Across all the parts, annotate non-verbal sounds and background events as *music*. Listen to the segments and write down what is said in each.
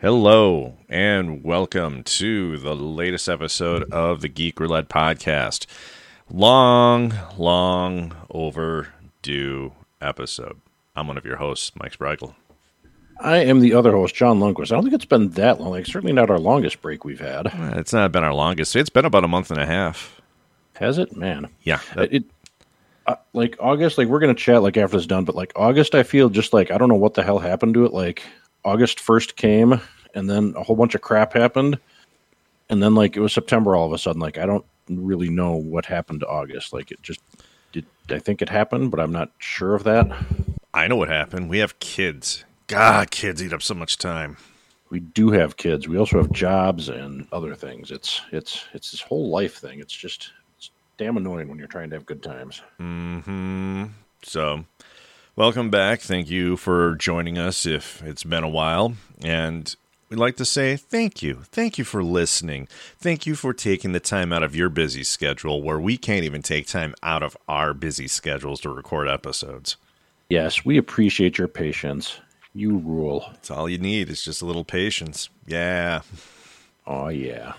Hello, and welcome to the latest episode of the Geek Roulette podcast. Long, long overdue episode. I'm one of your hosts, Mike Spreigel. I am the other host, John Lundquist. I don't think it's been that long. Like, certainly not our longest break we've had. Uh, It's not been our longest. It's been about a month and a half. Has it? Man. Yeah. that- It, uh, like August, like we're gonna chat like after this done, but like August, I feel just like I don't know what the hell happened to it. Like August first came, and then a whole bunch of crap happened, and then like it was September all of a sudden. Like I don't really know what happened to August. Like it just did. I think it happened, but I'm not sure of that. I know what happened. We have kids. God, kids eat up so much time. We do have kids. We also have jobs and other things. It's it's it's this whole life thing. It's just it's damn annoying when you're trying to have good times. Mm-hmm. So, welcome back. Thank you for joining us if it's been a while. And we'd like to say thank you. Thank you for listening. Thank you for taking the time out of your busy schedule where we can't even take time out of our busy schedules to record episodes. Yes, we appreciate your patience. You rule. It's all you need is just a little patience. Yeah. Oh yeah.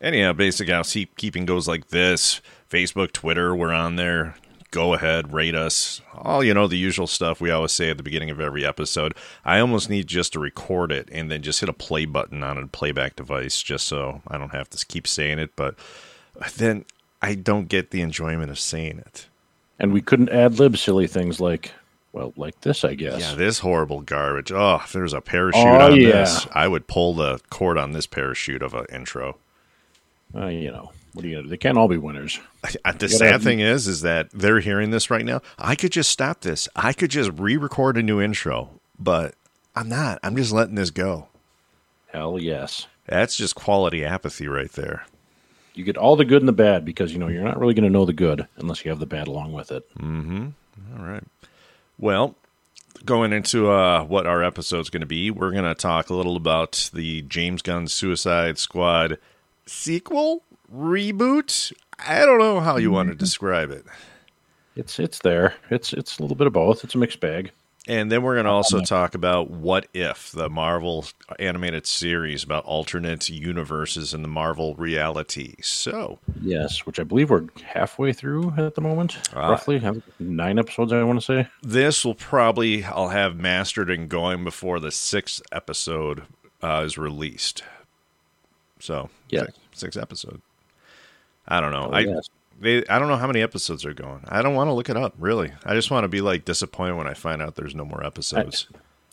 Anyhow, basic housekeeping goes like this Facebook, Twitter, we're on there. Go ahead, rate us. All, you know, the usual stuff we always say at the beginning of every episode. I almost need just to record it and then just hit a play button on a playback device just so I don't have to keep saying it. But then I don't get the enjoyment of saying it. And we couldn't ad lib silly things like well, like this, I guess. Yeah, this horrible garbage. Oh, if there's a parachute Oh, on yeah. this, I would pull the cord on this parachute of an intro. Uh, you know, what are you gonna do? They can't all be winners. The sad thing is, is that they're hearing this right now. I could just stop this. I could just re-record a new intro, but I'm not. I'm just letting this go. Hell yes. That's just quality apathy right there. You get all the good and the bad because you know you're not really gonna know the good unless you have the bad along with it. Mm-hmm. All right. Well, going into uh, what our episode's going to be, we're going to talk a little about the James Gunn Suicide Squad sequel reboot. I don't know how you want to describe it. It's it's there. It's it's a little bit of both. It's a mixed bag. And then we're going to also talk about What If, the Marvel animated series about alternate universes and the Marvel reality. So, Yes, which I believe we're halfway through at the moment, Ah. roughly. Have nine episodes, I want to say. this will probably I'll have mastered and going before the sixth episode uh, is released. So, yeah, six, six episode. I don't know. Oh, I yes. they I don't know how many episodes are going. I don't want to look it up, really. I just want to be like disappointed when I find out there's no more episodes.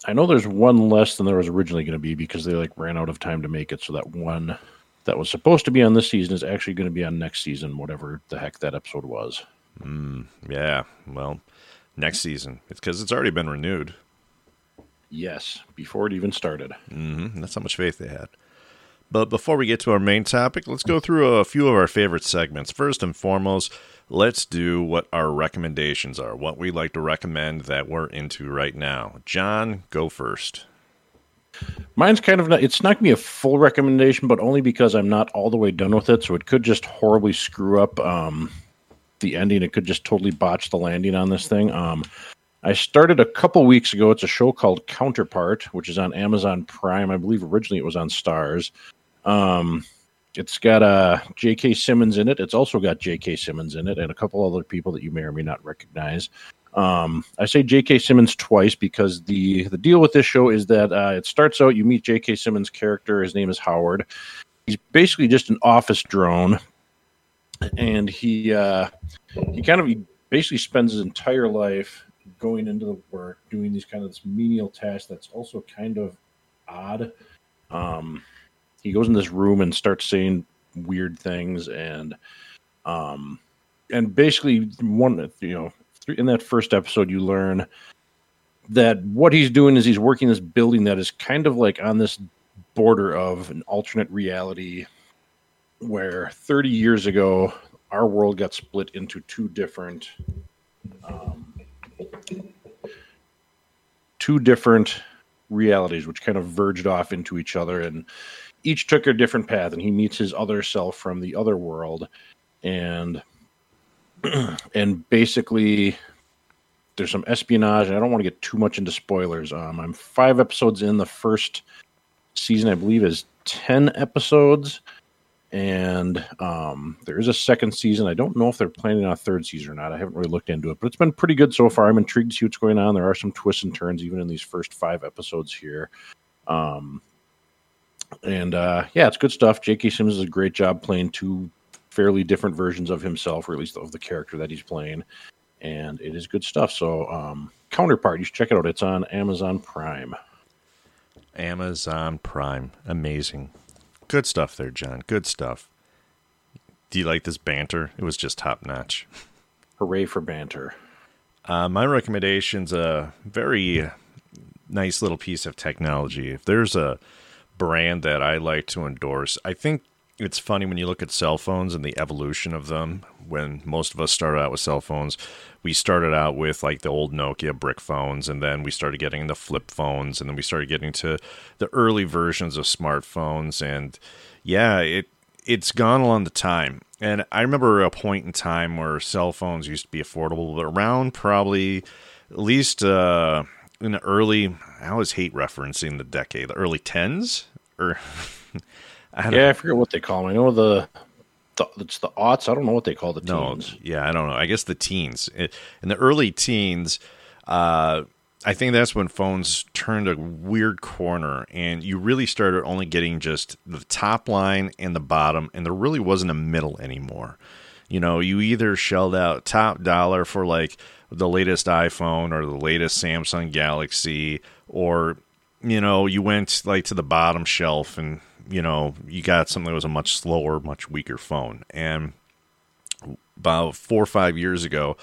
I know there's one less than there was originally going to be because they like ran out of time to make it. So that one that was supposed to be on this season is actually going to be on next season, whatever the heck that episode was. yeah. Well, next season. It's cuz it's already been renewed. Yes, before it even started. hmm That's how much faith they had. But before we get to our main topic, let's go through a few of our favorite segments. First and foremost, let's do what our recommendations are, what we like to recommend that we're into right now. John, go first. Mine's kind of not, it's not to be a full recommendation, but only because I'm not all the way done with it. So it could just horribly screw up um, the ending. It could just totally botch the landing on this thing. Um, I started a couple weeks ago. It's a show called Counterpart, which is on Amazon Prime. I believe originally it was on Starz. Um, it's got uh, J.K. Simmons in it. It's also got J.K. Simmons in it and a couple other people that you may or may not recognize. Um, I say J.K. Simmons twice because the the deal with this show is that uh, it starts out you meet J.K. Simmons' character. His name is Howard. He's basically just an office drone, and he uh, he kind of he basically spends his entire life going into the work, doing these kind of this menial tasks. That's also kind of odd. Um, he goes in this room and starts saying weird things and um and basically one you know in that first episode you learn that what he's doing is he's working this building that is kind of like on this border of an alternate reality where 30 years ago our world got split into two different um, two different realities which kind of verged off into each other. And each took a different path and he meets his other self from the other world and *clears throat* and basically there's some espionage and i don't want to get too much into spoilers um, i'm five episodes in the first season, I believe, is 10 episodes. And um, there is a second season. I don't know if they're planning on a third season or not. I haven't really looked into it, but it's been pretty good so far. I'm intrigued to see what's going on. There are some twists and turns even in these first five episodes here. Um, and uh, yeah, it's good stuff. J.K. Simmons does a great job playing two fairly different versions of himself, or at least of the character that he's playing. And it is good stuff. So, um, Counterpart, you should check it out. It's on Amazon Prime. Amazon Prime. Amazing. Good stuff there, John. Good stuff. Do you like this banter? It was just top notch. Hooray for banter. Uh, my recommendation's a very nice little piece of technology. If there's a brand that I like to endorse, I think it's funny when you look at cell phones and the evolution of them. When most of us started out with cell phones, we started out with like the old Nokia brick phones, and then we started getting the flip phones, and then we started getting to the early versions of smartphones. And yeah, it it's gone along the time. And I remember a point in time where cell phones used to be affordable, but around probably at least uh, in the early. I always hate referencing the decade, the early tens or. *laughs* I yeah, I forget what they call them. I know the, the it's the aughts. I don't know what they call the teens. No, yeah, I don't know. I guess the teens in the early teens. Uh, I think that's when phones turned a weird corner, and you really started only getting just the top line and the bottom, and there really wasn't a middle anymore. You know, you either shelled out top dollar for like the latest iPhone or the latest Samsung Galaxy, or you know, you went like to the bottom shelf and you know, you got something that was a much slower, much weaker phone. And about four or five years ago,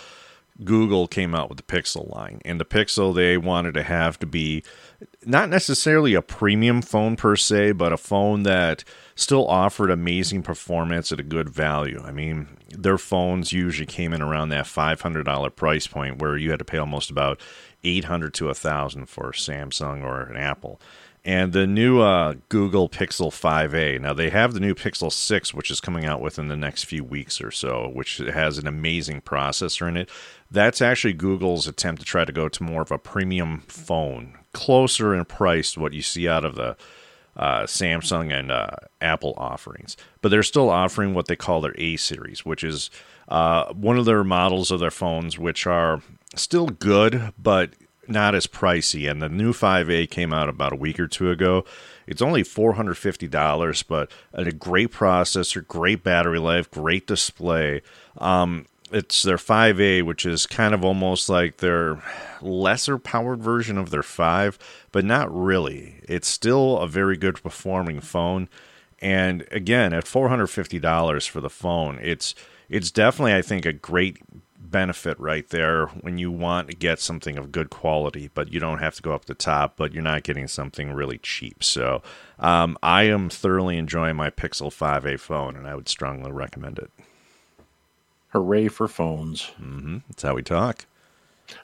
Google came out with the Pixel line. And the Pixel they wanted to have to be not necessarily a premium phone per se, but a phone that still offered amazing performance at a good value. I mean, their phones usually came in around that $500 price point where you had to pay almost about 800 to 1000 for a Samsung or an Apple and the new uh, Google Pixel 5a. Now they have the new Pixel 6, which is coming out within the next few weeks or so, which has an amazing processor in it. That's actually Google's attempt to try to go to more of a premium phone, closer in price to what you see out of the uh, Samsung and uh, Apple offerings. But they're still offering what they call their A series, which is uh, one of their models of their phones, which are still good, but not as pricey. And the new 5A came out about a week or two ago. It's only $450, but a great processor, great battery life, great display. Um, it's their 5A, which is kind of almost like their lesser powered version of their 5, but not really. It's still a very good performing phone. And again, at $450 for the phone, it's it's definitely I think a great benefit right there when you want to get something of good quality, but you don't have to go up the top, but you're not getting something really cheap. So um, I am thoroughly enjoying my Pixel 5a phone, and I would strongly recommend it. Hooray for phones! Mm-hmm. That's how we talk.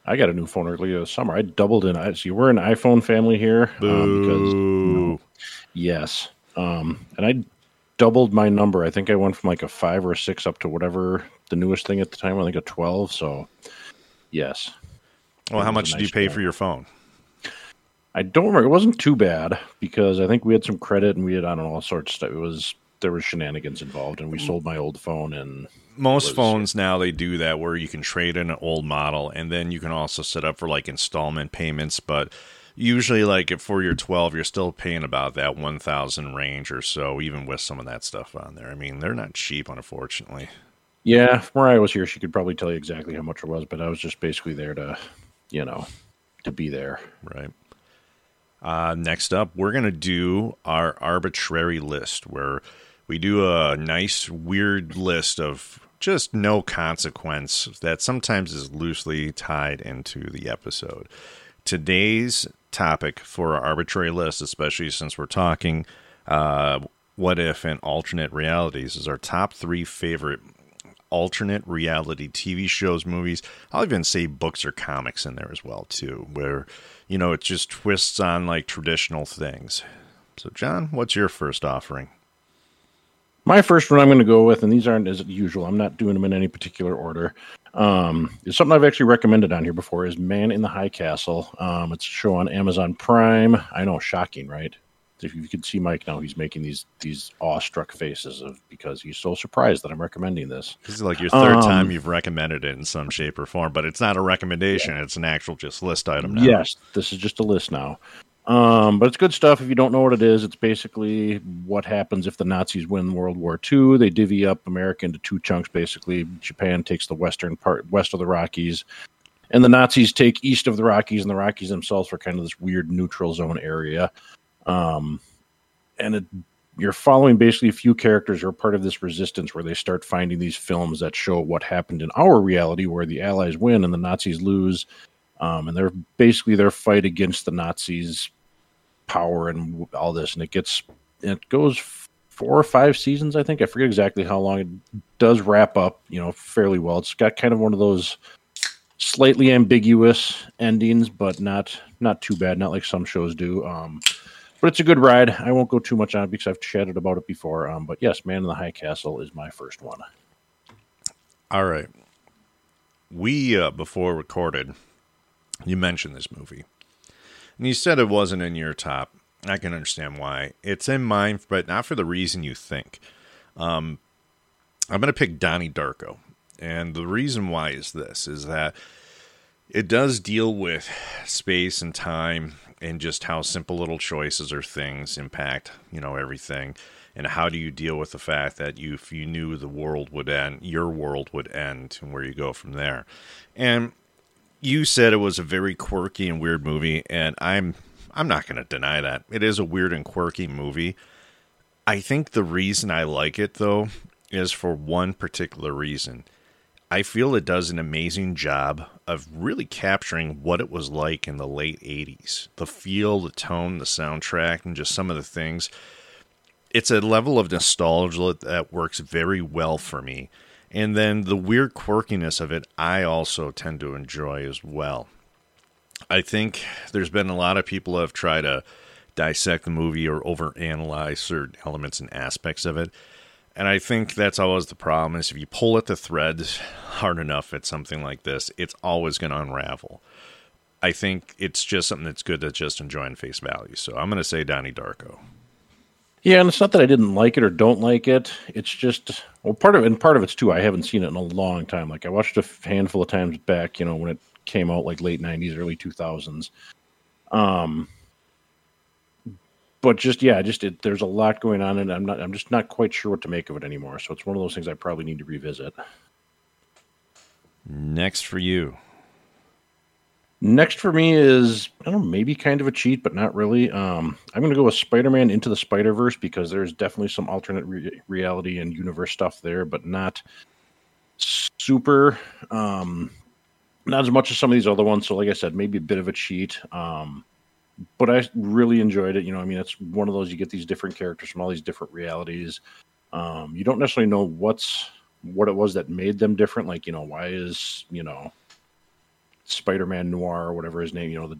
I got a new phone earlier this summer. I doubled in. I see we're an iPhone family here. Um, because, you know, yes, um, and I doubled my number. I think I went from like a five or a six up to whatever the newest thing at the time. I think a twelve. So, yes. Well, how much nice did you pay for your phone? I don't remember. It wasn't too bad because I think we had some credit and we had I don't know all sorts of stuff. It was there was shenanigans involved, and we sold my old phone. And most was, phones now they do that where you can trade in an old model, and then you can also set up for like installment payments. But usually, like for your twelve, you're still paying about that one thousand range or so, even with some of that stuff on there. I mean, they're not cheap, unfortunately. Yeah, if Mariah was here, she could probably tell you exactly how much it was, but I was just basically there to, you know, to be there. Right. Uh, next up, we're going to do our arbitrary list where we do a nice, weird list of just no consequence that sometimes is loosely tied into the episode. Today's topic for our arbitrary list, especially since we're talking uh, what if and alternate realities, is our top three favorite alternate reality TV shows, movies. I'll even say books or comics in there as well too, where you know it just twists on like traditional things. So, John, what's your first offering? My first one I'm going to go with, and these aren't as usual. I'm not doing them in any particular order. Um, it's something I've actually recommended on here before. Is Man in the High Castle. Um, it's a show on Amazon Prime. I know, shocking, right? if you could see Mike now, he's making these these awestruck faces of because he's so surprised that I'm recommending this. This is like your third Um, time you've recommended it in some shape or form, but it's not a recommendation; it's an actual just list item now. Yes, this is just a list now. Um, but it's good stuff. If you don't know what it is, it's basically what happens if the Nazis win World War II. They divvy up America into two chunks. Basically, Japan takes the western part, west of the Rockies, and the Nazis take east of the Rockies, and the Rockies themselves are kind of this weird neutral zone area. Um, and it, you're following basically a few characters who are part of this resistance where they start finding these films that show what happened in our reality where the Allies win and the Nazis lose. Um, and they're basically their fight against the Nazis' power and all this. And it gets, it goes four or five seasons, I think. I forget exactly how long it does wrap up, you know, fairly well. It's got kind of one of those slightly ambiguous endings, but not not too bad. Not like some shows do. Um, but it's a good ride. I won't go too much on it because I've chatted about it before. Um, but yes, Man in the High Castle is my first one. All right. We uh, before recorded, you mentioned this movie, and you said it wasn't in your top. I can understand why. It's in mine, but not for the reason you think. Um, I'm going to pick Donnie Darko, and the reason why is this: is that it does deal with space and time and just how simple little choices or things impact you know everything and how do you deal with the fact that you if you knew the world would end your world would end and where you go from there and you said it was a very quirky and weird movie and i'm i'm not going to deny that it is a weird and quirky movie i think the reason i like it though is for one particular reason I feel it does an amazing job of really capturing what it was like in the late 80s. The feel, the tone, the soundtrack, and just some of the things. It's a level of nostalgia that works very well for me. And then the weird quirkiness of it, I also tend to enjoy as well. I think there's been a lot of people who have tried to dissect the movie or overanalyze certain elements and aspects of it. And I think that's always the problem is if you pull at the threads hard enough at something like this, it's always going to unravel. I think it's just something that's good to just enjoy in face value. So I'm going to say Donnie Darko. Yeah, and it's not that I didn't like it or don't like it. It's just well, part of and part of it's too. I haven't seen it in a long time. Like I watched a handful of times back, you know, when it came out, like late '90s, early 2000s. Um, but just yeah, just it, there's a lot going on, and I'm not. I'm just not quite sure what to make of it anymore. So it's one of those things I probably need to revisit. Next for you. Next for me is I don't know, maybe kind of a cheat, but not really. Um, I'm going to go with Spider-Man into the Spider-Verse because there's definitely some alternate re- reality and universe stuff there, but not super. Um, not as much as some of these other ones. So, like I said, maybe a bit of a cheat. Um, but I really enjoyed it. You know, I mean, it's one of those you get these different characters from all these different realities. Um, you don't necessarily know what's what it was that made them different. Like, you know, why is you know Spider-Man Noir or whatever his name, you know, the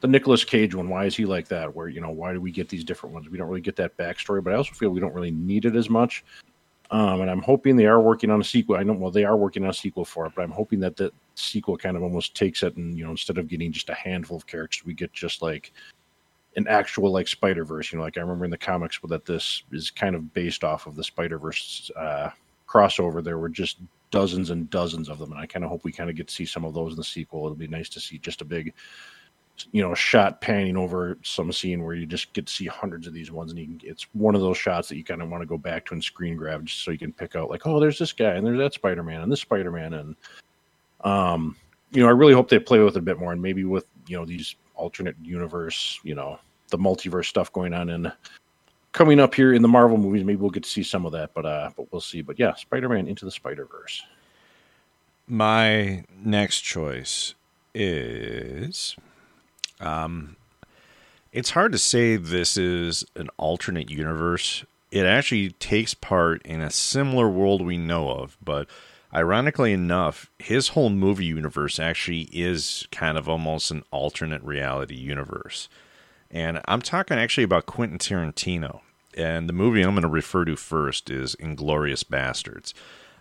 the Nicolas Cage one. Why is he like that? Where you know, why do we get these different ones? We don't really get that backstory, but I also feel we don't really need it as much. Um, and I'm hoping they are working on a sequel. I know, well, they are working on a sequel for it, but I'm hoping that the sequel kind of almost takes it and you know, instead of getting just a handful of characters, we get just like an actual like Spider Verse. You know, like I remember in the comics that this is kind of based off of the Spider Verse uh, crossover. There were just dozens and dozens of them, and I kind of hope we kind of get to see some of those in the sequel. It'll be nice to see just a big, you know, shot panning over some scene where you just get to see hundreds of these ones, and you can, it's one of those shots that you kind of want to go back to and screen grab just so you can pick out like, oh, there's this guy, and there's that Spider Man, and this Spider Man, and um, you know, I really hope they play with it a bit more, and maybe with you know these alternate universe, you know, the multiverse stuff going on and coming up here in the Marvel movies. Maybe we'll get to see some of that, but uh, but we'll see. But yeah, Spider Man into the Spider Verse. My next choice is um it's hard to say this is an alternate universe. It actually takes part in a similar world we know of, but ironically enough, his whole movie universe actually is kind of almost an alternate reality universe. And I'm talking actually about Quentin Tarantino. And the movie I'm going to refer to first is Inglourious Basterds.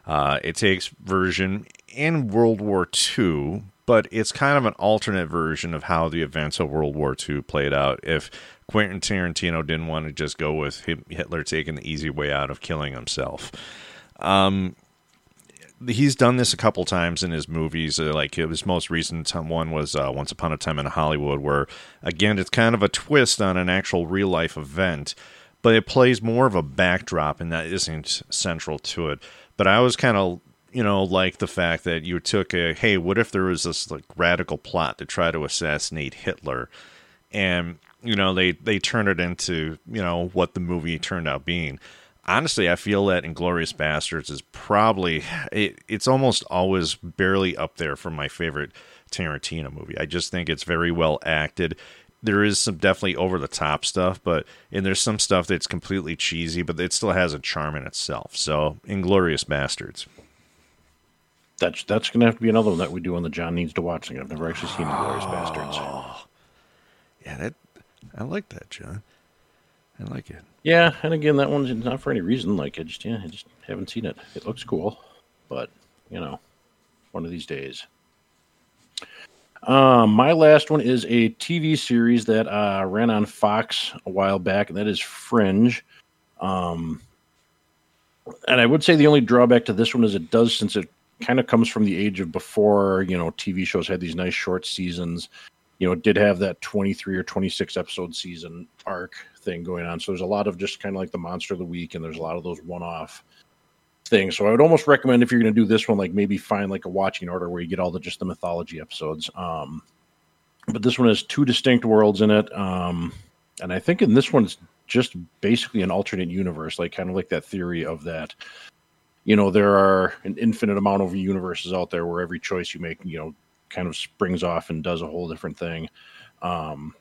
Uh, it takes version in World War II, but it's kind of an alternate version of how the events of World War II played out. If Quentin Tarantino didn't want to just go with Hitler taking the easy way out of killing himself. Um, he's done this a couple times in his movies. Uh, like his most recent one was uh, Once Upon a Time in Hollywood, where again it's kind of a twist on an actual real life event, but it plays more of a backdrop, and that isn't central to it. But I was kind of you know like the fact that you took a hey, what if there was this like radical plot to try to assassinate Hitler, and you know they they turn it into you know what the movie turned out being honestly, I feel that Inglourious Basterds is probably it, it's almost always barely up there for my favorite Tarantino movie. I just think it's very well acted. There is some definitely over the top stuff, but and there's some stuff that's completely cheesy, but it still has a charm in itself. So, Inglourious Basterds. That's that's gonna have to be another one that we do on the John needs to watch thing. I've never actually seen Inglourious Basterds. Oh. Yeah, that I like that, John. I like it. Yeah, and again, that one's not for any reason. Like I just, yeah, I just haven't seen it. It looks cool, but you know, one of these days. Um, my last one is a TV series that uh, ran on Fox a while back, and that is Fringe. Um, and I would say the only drawback to this one is it does, since it kind of comes from the age of before, you know, TV shows had these nice short seasons. You know, it did have that 23 or 26 episode season arc thing going on. So there's a lot of just kind of like the monster of the week, and there's a lot of those one off things. So I would almost recommend if you're going to do this one, like maybe find like a watching order where you get all the just the mythology episodes. Um, but this one has two distinct worlds in it, um, and I think in this one it's just basically an alternate universe, like kind of like that theory of that. You know, there are an infinite amount of universes out there where every choice you make, you know, kind of springs off and does a whole different thing. Um,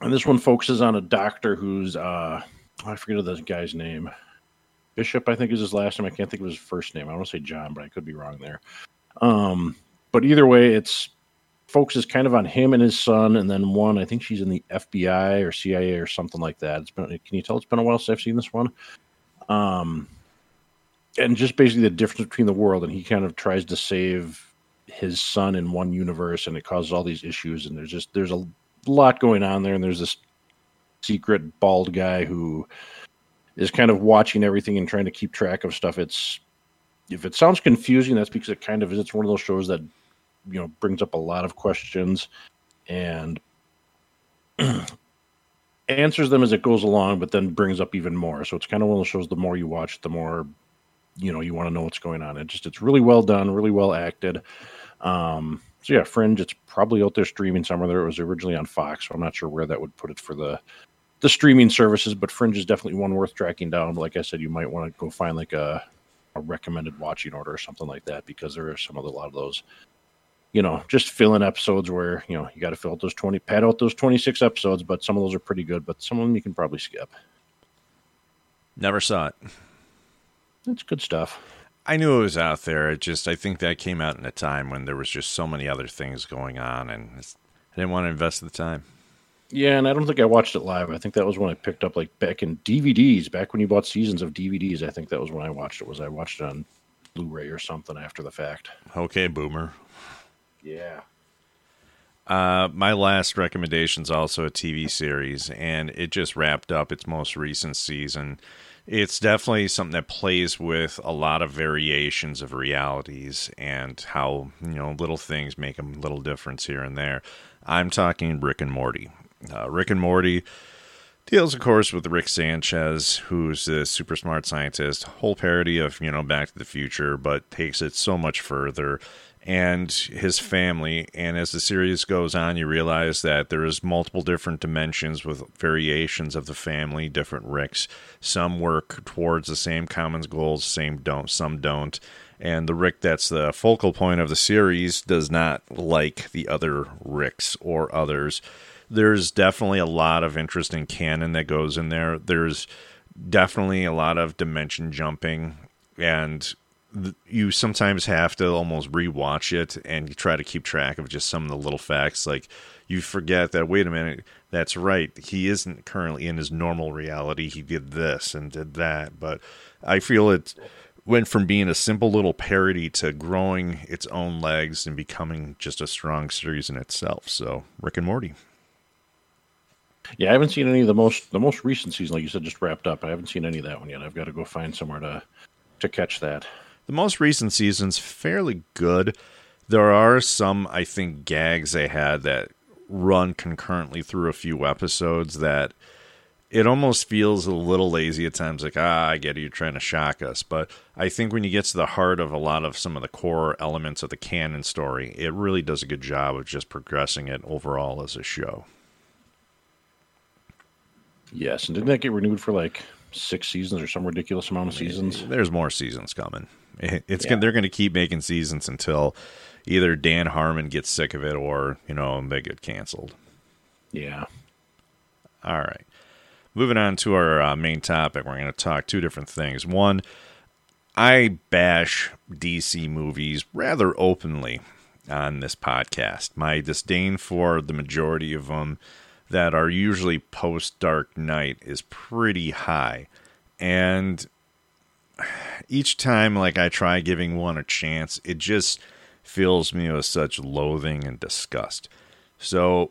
and this one focuses on a doctor who's uh I forget the guy's name. Bishop, I think is his last name. I can't think of his first name. I want to say John, but I could be wrong there. Um, but either way, it's focuses kind of on him and his son, and then one. I think she's in the FBI or CIA or something like that. It's been. Can you tell it's been a while since I've seen this one? Um, and just basically the difference between the world, and he kind of tries to save his son in one universe, and it causes all these issues. And there's just there's a lot going on there, and there's this secret bald guy who is kind of watching everything and trying to keep track of stuff. It's if it sounds confusing, that's because it kind of is. It's one of those shows that you know brings up a lot of questions and *clears throat* answers them as it goes along, but then brings up even more. So it's kind of one of those shows. The more you watch, the more you know you want to know what's going on. It just it's really well done, really well acted. Um, so yeah, Fringe. It's probably out there streaming somewhere. There it was originally on Fox, so I'm not sure where that would put it for the the streaming services. But Fringe is definitely one worth tracking down. Like I said, you might want to go find like a a recommended watching order or something like that because there are some of a lot of those you know, just filling episodes where, you know, you got to fill out those 20, pad out those 26 episodes, but some of those are pretty good, but some of them you can probably skip. Never saw it. It's good stuff. I knew it was out there. It just I think that came out in a time when there was just so many other things going on, and I didn't want to invest the time. Yeah, and I don't think I watched it live. I think that was when I picked up like back in DVDs, back when you bought seasons of DVDs. I think that was when I watched it. Was I watched it on Blu-ray or something after the fact? Okay, boomer. Yeah. Uh, my last recommendation is also a TV series, and it just wrapped up its most recent season it's definitely something that plays with a lot of variations of realities and how you know little things make a little difference here and there. I'm talking Rick and Morty. Uh, Rick and Morty deals, of course, with Rick Sanchez, who's a super smart scientist. Whole parody of you know Back to the Future, but takes it so much further and his family. And as the series goes on, you realize that there is multiple different dimensions with variations of the family, different Ricks. Some work towards the same common goals, same don't, some don't. And the Rick that's the focal point of the series does not like the other Ricks or others. There's definitely a lot of interesting canon that goes in there. There's definitely a lot of dimension jumping and you sometimes have to almost rewatch it and try to keep track of just some of the little facts. Like you forget that wait a minute, that's right. He isn't currently in his normal reality. He did this and did that. But I feel it went from being a simple little parody to growing its own legs and becoming just a strong series in itself. So, Rick and Morty. Yeah, I haven't seen any of the most the most recent season, like you said, just wrapped up. I haven't seen any of that one yet. I've got to go find somewhere to to catch that. The most recent season's fairly good. There are some, I think, gags they had that run concurrently through a few episodes that it almost feels a little lazy at times like ah i get it you're trying to shock us but i think when you get to the heart of a lot of some of the core elements of the canon story it really does a good job of just progressing it overall as a show Yes, and didn't that get renewed for like six seasons or some ridiculous amount of seasons? there's more seasons coming it's yeah. gonna, they're going to keep making seasons until either dan harmon gets sick of it or you know they get canceled yeah all right moving on to our uh, main topic, we're going to talk two different things. One, I bash DC movies rather openly on this podcast. My disdain for the majority of them that are usually post Dark Knight is pretty high. And each time like I try giving one a chance, it just fills me with such loathing and disgust. So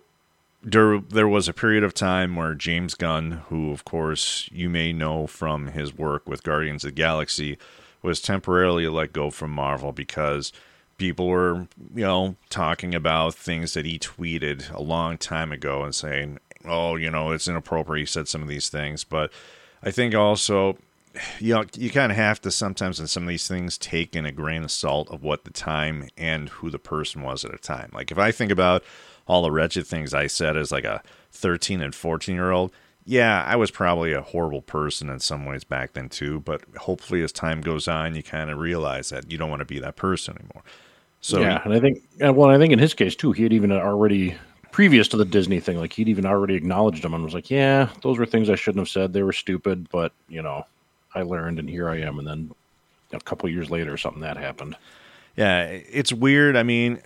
there there was a period of time where James Gunn, who of course you may know from his work with Guardians of the Galaxy, was temporarily let go from Marvel because people were, you know, talking about things that he tweeted a long time ago and saying, "Oh, you know, it's inappropriate." He said some of these things, but I think also you know, you kind of have to sometimes in some of these things take in a grain of salt of what the time and who the person was at a time. Like if I think about all the wretched things I said as like a 13 and 14 year old, yeah, I was probably a horrible person in some ways back then too. But hopefully, as time goes on, you kind of realize that you don't want to be that person anymore. So yeah, and I think uh, well, I think in his case too, he had even already previous to the Disney thing, like he'd even already acknowledged them and was like, "Yeah, those were things I shouldn't have said. They were stupid, but you know, I learned, and here I am." And then a couple years later, something that happened. Yeah, it's weird. I mean,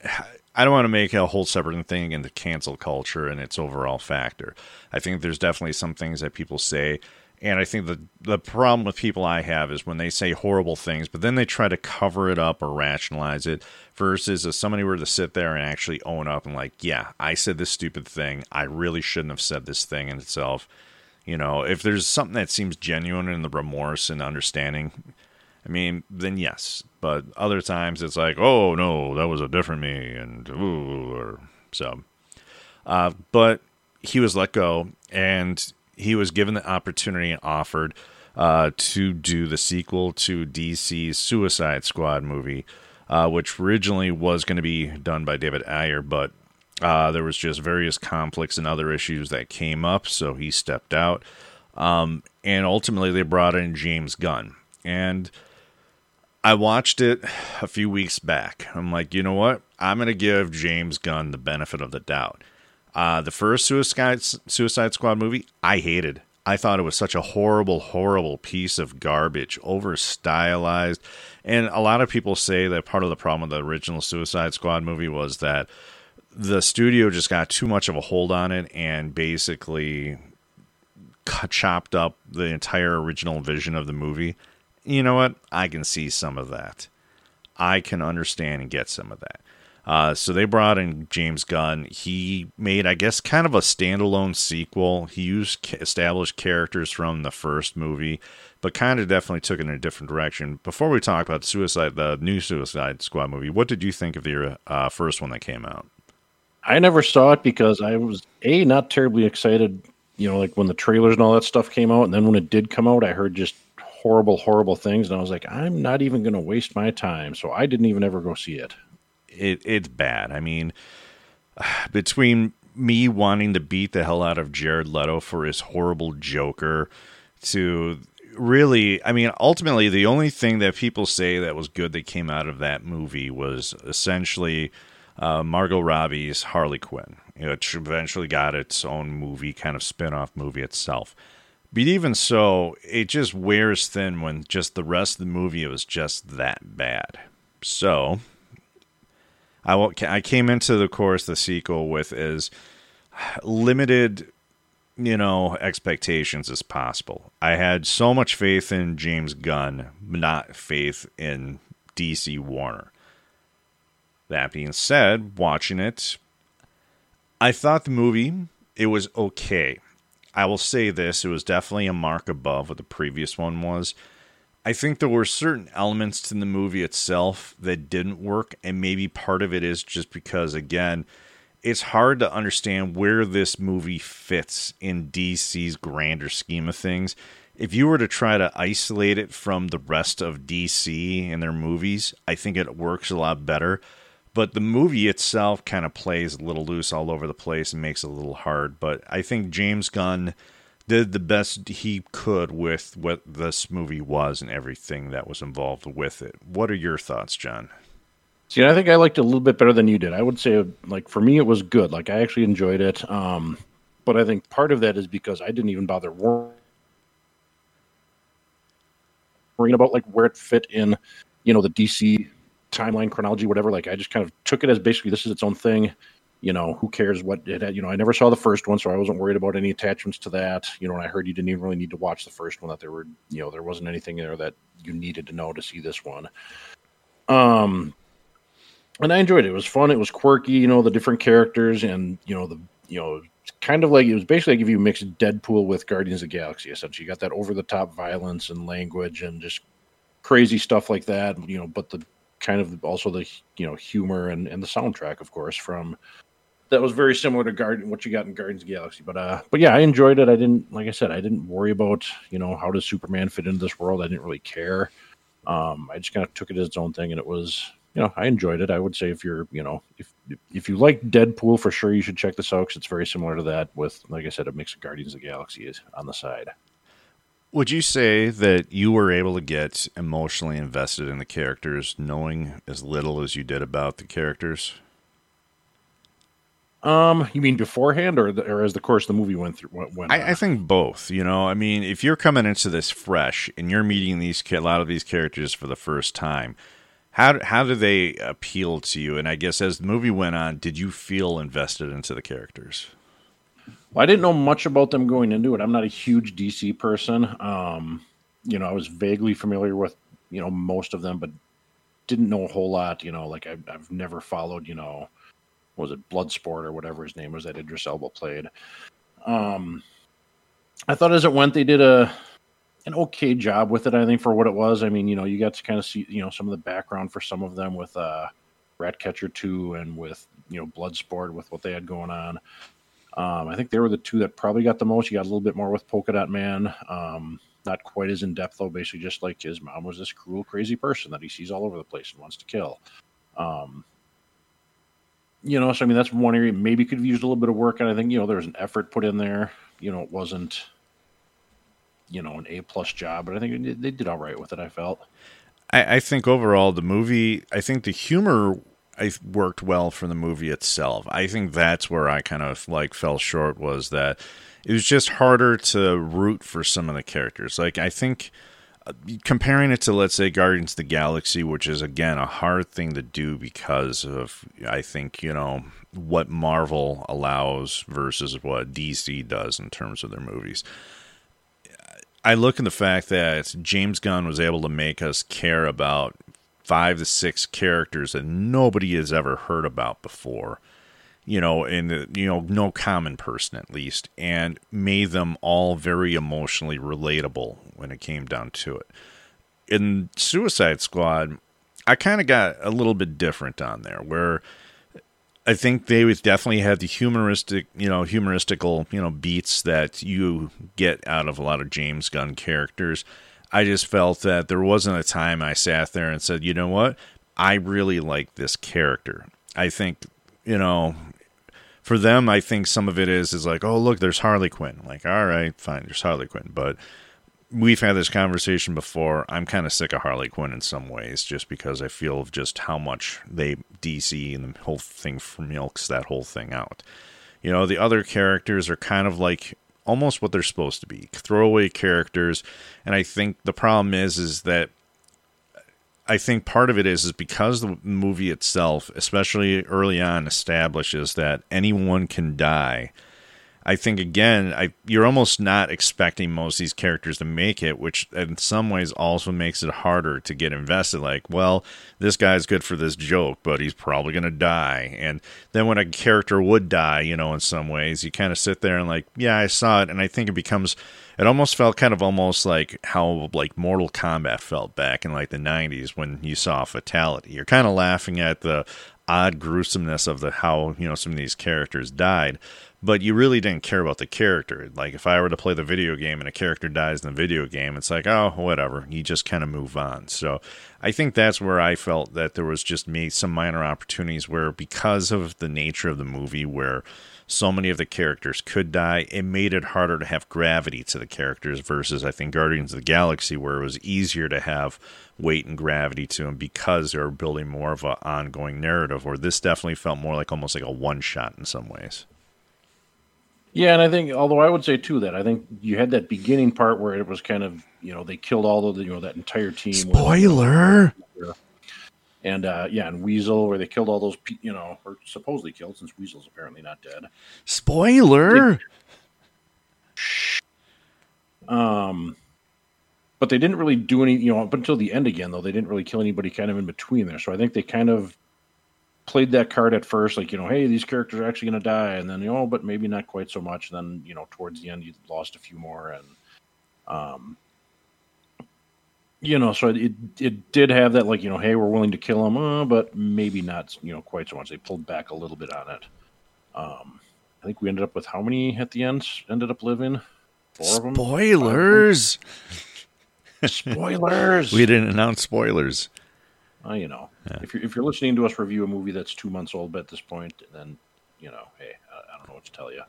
I don't want to make a whole separate thing into cancel culture and its overall factor. I think there's definitely some things that people say, and I think the the problem with people I have is when they say horrible things, but then they try to cover it up or rationalize it. Versus if somebody were to sit there and actually own up and like, yeah, I said this stupid thing. I really shouldn't have said this thing in itself. You know, if there's something that seems genuine in the remorse and understanding, I mean, then yes. But other times it's like, oh no, that was a different me, and ooh, or so. Uh, but he was let go, and he was given the opportunity and offered uh, to do the sequel to DC's Suicide Squad movie, uh, which originally was going to be done by David Ayer, but uh, there was just various conflicts and other issues that came up, so he stepped out. Um, and ultimately, they brought in James Gunn, and I watched it a few weeks back. I'm like, you know what? I'm going to give James Gunn the benefit of the doubt. Uh, the first Suicide, Suicide Squad movie, I hated. I thought it was such a horrible, horrible piece of garbage, over stylized. And a lot of people say that part of the problem with the original Suicide Squad movie was that the studio just got too much of a hold on it and basically chopped up the entire original vision of the movie you know what? I can see some of that. I can understand and get some of that. Uh, so they brought in James Gunn. He made, I guess, kind of a standalone sequel. He used established characters from the first movie, but kind of definitely took it in a different direction. Before we talk about Suicide, the new Suicide Squad movie, what did you think of the uh, first one that came out? I never saw it because I was a not terribly excited. You know, like when the trailers and all that stuff came out, and then when it did come out, I heard just horrible, horrible things, and I was like, I'm not even going to waste my time. So I didn't even ever go see it. It it's bad. I mean, *sighs* between me wanting to beat the hell out of Jared Leto for his horrible Joker, to really, I mean, ultimately, the only thing that people say that was good that came out of that movie was essentially uh, Margot Robbie's Harley Quinn, which eventually got its own movie, kind of spin off movie itself. But even so, it just wears thin when just the rest of the movie was just that bad. So, I will, I came into the course the sequel with as limited you know, expectations as possible. I had so much faith in James Gunn, not faith in DC Warner. That being said, watching it, I thought the movie it was okay. I will say this, it was definitely a mark above what the previous one was. I think there were certain elements to the movie itself that didn't work, and maybe part of it is just because, again, it's hard to understand where this movie fits in DC's grander scheme of things. If you were to try to isolate it from the rest of DC and their movies, I think it works a lot better. But the movie itself kind of plays a little loose all over the place and makes it a little hard. But I think James Gunn did the best he could with what this movie was and everything that was involved with it. What are your thoughts, John? See, I think I liked it a little bit better than you did. I would say, like for me, it was good. Like I actually enjoyed it. Um, but I think part of that is because I didn't even bother worrying about like where it fit in, you know, the DC timeline chronology, whatever. Like I just kind of took it as basically this is its own thing you know, who cares what it had? You know, I never saw the first one, so I wasn't worried about any attachments to that. You know, and I heard you didn't even really need to watch the first one, that there were, you know, there wasn't anything there that you needed to know to see this one. Um, and I enjoyed it. It was fun. It was quirky, you know, the different characters and, you know, the, you know, kind of like it was basically like if you mixed Deadpool with Guardians of Galaxy, essentially. You got that over the top violence and language and just crazy stuff like that, you know, but the kind of also the, you know, humor and, and the soundtrack, of course, from, that was very similar to Garden what you got in Guardians of Galaxy. But uh but yeah, I enjoyed it. I didn't like I said, I didn't worry about, you know, how does Superman fit into this world. I didn't really care. Um I just kind of took it as its own thing and it was you know, I enjoyed it. I would say if you're, you know, if if you like Deadpool for sure, you should check this out because it's very similar to that. With, like I said, a mix of Guardians of the Galaxy on the side. Would you say that you were able to get emotionally invested in the characters, knowing as little as you did about the characters? Um, you mean beforehand, or the, or as the course of the movie went through? Went, I, I, think both. You know, I mean, if you're coming into this fresh and you're meeting these a lot of these characters for the first time, how how do they appeal to you? And I guess as the movie went on, did you feel invested into the characters? Well, I didn't know much about them going into it. I'm not a huge DC person. Um, you know, I was vaguely familiar with you know most of them, but didn't know a whole lot. You know, like I, I've never followed. You know was it Bloodsport or whatever his name was that Idris Elba played. Um, I thought as it went, they did a an okay job with it. I think for what it was. I mean, you know, you got to kind of see you know some of the background for some of them with uh, Ratcatcher two and with you know Bloodsport with what they had going on. Um, I think they were the two that probably got the most. You got a little bit more with Polka Dot Man. Um, not quite as in depth though. Basically, just like his mom was this cruel, crazy person that he sees all over the place and wants to kill. Um, you know, so I mean, that's one area maybe could have used a little bit of work. And I think, you know, there was an effort put in there. You know, it wasn't, you know, an A plus job, but I think they did all right with it. I felt. I, I think overall the movie, I think the humor I worked well for the movie itself. I think that's where I kind of like fell short was that it was just harder to root for some of the characters. Like I think uh, comparing it to let's say Guardians of the Galaxy, which is again a hard thing to do because of I think you know what Marvel allows versus what DC does in terms of their movies. I look at the fact that James Gunn was able to make us care about five to six characters that nobody has ever heard about before you know, and you know, no common person at least, and made them all very emotionally relatable when it came down to it. In Suicide Squad, I kind of got a little bit different on there, where I think they definitely had the humoristic, you know, humoristical, you know, beats that you get out of a lot of James Gunn characters. I just felt that there wasn't a time I sat there and said, you know what, I really like this character. I think you know for them, I think some of it is is like, oh look, there's Harley Quinn. Like, all right, fine, there's Harley Quinn, but we've had this conversation before. I'm kind of sick of Harley Quinn in some ways, just because I feel of just how much they DC and the whole thing milks that whole thing out. You know, the other characters are kind of like almost what they're supposed to be, throwaway characters. And I think the problem is is that I think part of it is is because the movie itself, especially early on, establishes that anyone can die. I think again, I you're almost not expecting most of these characters to make it, which in some ways also makes it harder to get invested. Like, well, this guy's good for this joke, but he's probably gonna die. And then when a character would die, you know, in some ways, you kind of sit there and like, yeah, I saw it, and I think it becomes it almost felt kind of almost like how like Mortal Kombat felt back in like the 90s when you saw fatality. You're kind of laughing at the odd gruesomeness of the how, you know, some of these characters died, but you really didn't care about the character. Like if I were to play the video game and a character dies in the video game, it's like, oh, whatever. You just kind of move on. So I think that's where I felt that there was just me some minor opportunities where because of the nature of the movie where so many of the characters could die, it made it harder to have gravity to the characters versus I think Guardians of the Galaxy, where it was easier to have weight and gravity to them because they were building more of an ongoing narrative. Where this definitely felt more like almost like a one shot in some ways. Yeah, and I think although I would say too that I think you had that beginning part where it was kind of you know they killed all of the you know that entire team. Spoiler. With, and uh, yeah, and Weasel, where they killed all those, you know, or supposedly killed, since Weasel's apparently not dead. Spoiler. Um, but they didn't really do any, you know, up until the end again, though. They didn't really kill anybody kind of in between there. So I think they kind of played that card at first, like you know, hey, these characters are actually going to die, and then you know, but maybe not quite so much. And then you know, towards the end, you lost a few more, and um, you know, so it it did have that like you know, hey, we're willing to kill them, uh, but maybe not you know quite so much. They pulled back a little bit on it. Um, I think we ended up with how many at the end ended up living? Four of them. Spoilers. spoilers. *laughs* we didn't announce spoilers. Uh, you know, yeah. if you're if you're listening to us review a movie that's two months old at this point, then you know, hey, I, I don't know what to tell you.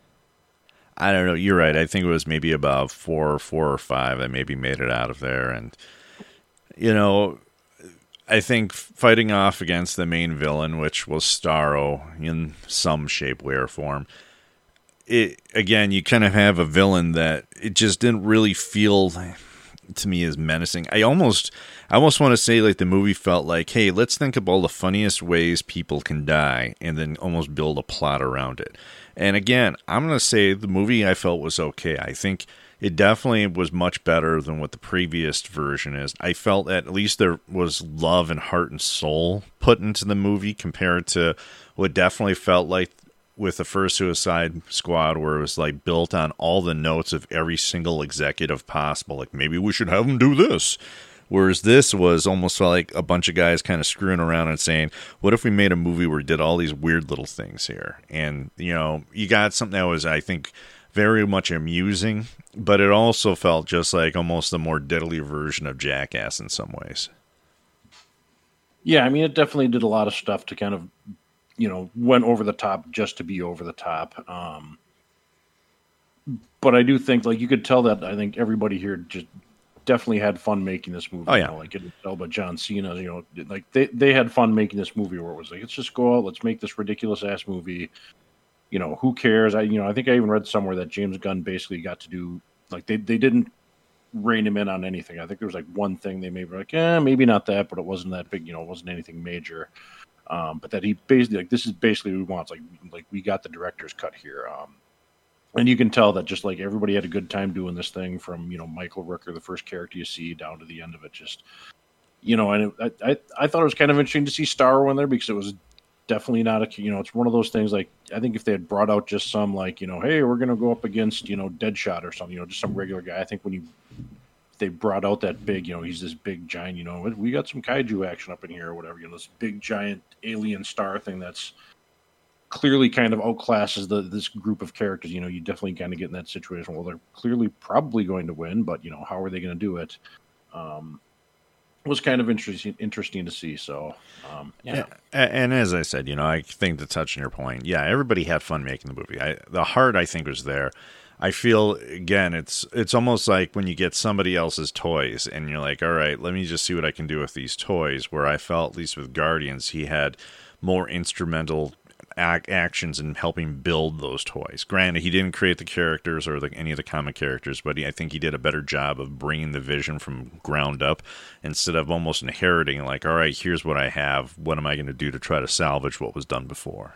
I don't know. You're right. I think it was maybe about four, four or five that maybe made it out of there, and you know, I think fighting off against the main villain, which was Starro in some shape, way, or form. It again, you kind of have a villain that it just didn't really feel to me is menacing. I almost, I almost want to say like the movie felt like, hey, let's think of all the funniest ways people can die, and then almost build a plot around it. And again, I'm gonna say the movie I felt was okay. I think it definitely was much better than what the previous version is. I felt at least there was love and heart and soul put into the movie compared to what definitely felt like with the first Suicide Squad, where it was like built on all the notes of every single executive possible. Like maybe we should have them do this. Whereas this was almost like a bunch of guys kind of screwing around and saying, "What if we made a movie where we did all these weird little things here?" And you know, you got something that was, I think, very much amusing, but it also felt just like almost the more deadly version of Jackass in some ways. Yeah, I mean, it definitely did a lot of stuff to kind of, you know, went over the top just to be over the top. Um, but I do think, like, you could tell that I think everybody here just definitely had fun making this movie. Oh yeah, you know, like it tell by John Cena, you know, like they they had fun making this movie where it was like, let's just go out, let's make this ridiculous ass movie you know, who cares? I, you know, I think I even read somewhere that James Gunn basically got to do like they, they didn't rein him in on anything. I think there was like one thing they maybe like, yeah, maybe not that, but it wasn't that big, you know, it wasn't anything major. Um, but that he basically like this is basically what he wants. Like like we got the director's cut here. Um, and you can tell that just like everybody had a good time doing this thing from you know Michael Rooker, the first character you see, down to the end of it. Just you know, and it, I, I I thought it was kind of interesting to see Starro in there because it was definitely not a you know it's one of those things like I think if they had brought out just some like you know hey we're gonna go up against you know Deadshot or something you know just some regular guy I think when you they brought out that big you know he's this big giant you know we got some kaiju action up in here or whatever you know this big giant alien star thing that's clearly kind of outclasses the this group of characters you know you definitely kind of get in that situation well they're clearly probably going to win but you know how are they going to do it um was kind of interesting interesting to see. So, um, yeah. And, and, as I said, you know, I think to touch on your point, yeah, everybody had fun making the movie. I, the heart, I think, was there. I feel again, it's it's almost like when you get somebody else's toys and you're like, all right, let me just see what I can do with these toys. Where I felt, at least with Guardians, he had more instrumental ac- actions in helping build those toys. Granted, he didn't create the characters or the, any of the comic characters, but he, I think he did a better job of bringing the vision from ground up instead of almost inheriting, like, all right, here's what I have. What am I going to do to try to salvage what was done before?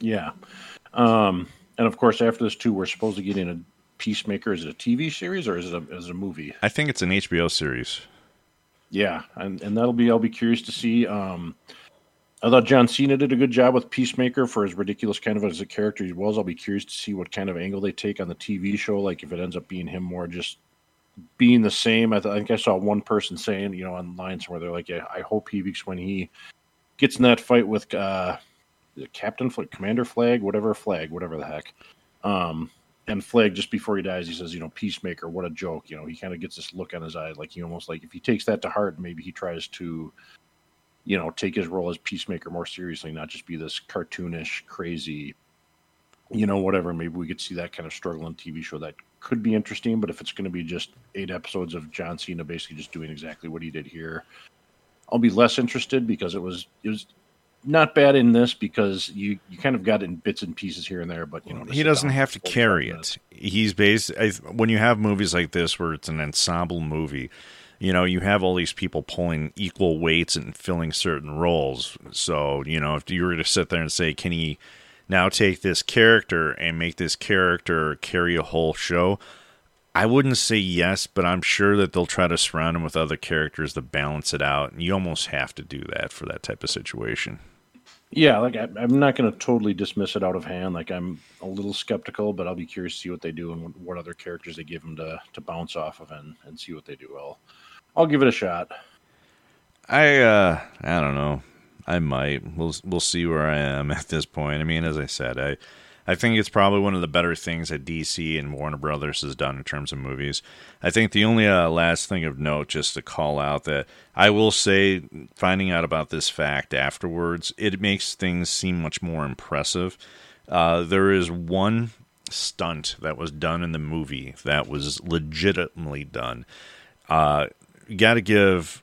Yeah. Um, and of course, after this too, we're supposed to get in a Peacemaker. Is it a TV series or is it a, is it a movie? I think it's an HBO series. Yeah, and, and that'll be I'll be curious to see. Um, I thought John Cena did a good job with Peacemaker for as ridiculous kind of as a character he was. I'll be curious to see what kind of angle they take on the TV show. Like if it ends up being him more just being the same. I, th- I think I saw one person saying, you know, online somewhere they're like, yeah, I hope he beaks when he gets in that fight with uh, Captain Flag, Commander Flag, whatever flag, whatever the heck. Um, and Flag just before he dies, he says, you know, Peacemaker, what a joke. You know, he kind of gets this look on his eye, like he almost like if he takes that to heart, maybe he tries to, you know, take his role as Peacemaker more seriously, not just be this cartoonish, crazy, you know, whatever. Maybe we could see that kind of struggle on TV show that could be interesting. But if it's going to be just eight episodes of John Cena basically just doing exactly what he did here, I'll be less interested because it was it was not bad in this because you you kind of got it in bits and pieces here and there, but you know he doesn't have to carry it. He's based when you have movies like this where it's an ensemble movie. You know, you have all these people pulling equal weights and filling certain roles. So, you know, if you were to sit there and say, can he now take this character and make this character carry a whole show? I wouldn't say yes, but I'm sure that they'll try to surround him with other characters to balance it out. And you almost have to do that for that type of situation. Yeah, like I, am not going to totally dismiss it out of hand. Like I'm a little skeptical, but I'll be curious to see what they do and what other characters they give him to to bounce off of and, and see what they do. I'll I'll give it a shot. I uh I don't know. I might. We'll we'll see where I am *laughs* at this point. I mean, as I said, I I think it's probably one of the better things that DC and Warner Brothers has done in terms of movies. I think the only uh, last thing of note, just to call out that I will say, finding out about this fact afterwards, it makes things seem much more impressive. Uh, there is one stunt that was done in the movie that was legitimately done. Uh, got to give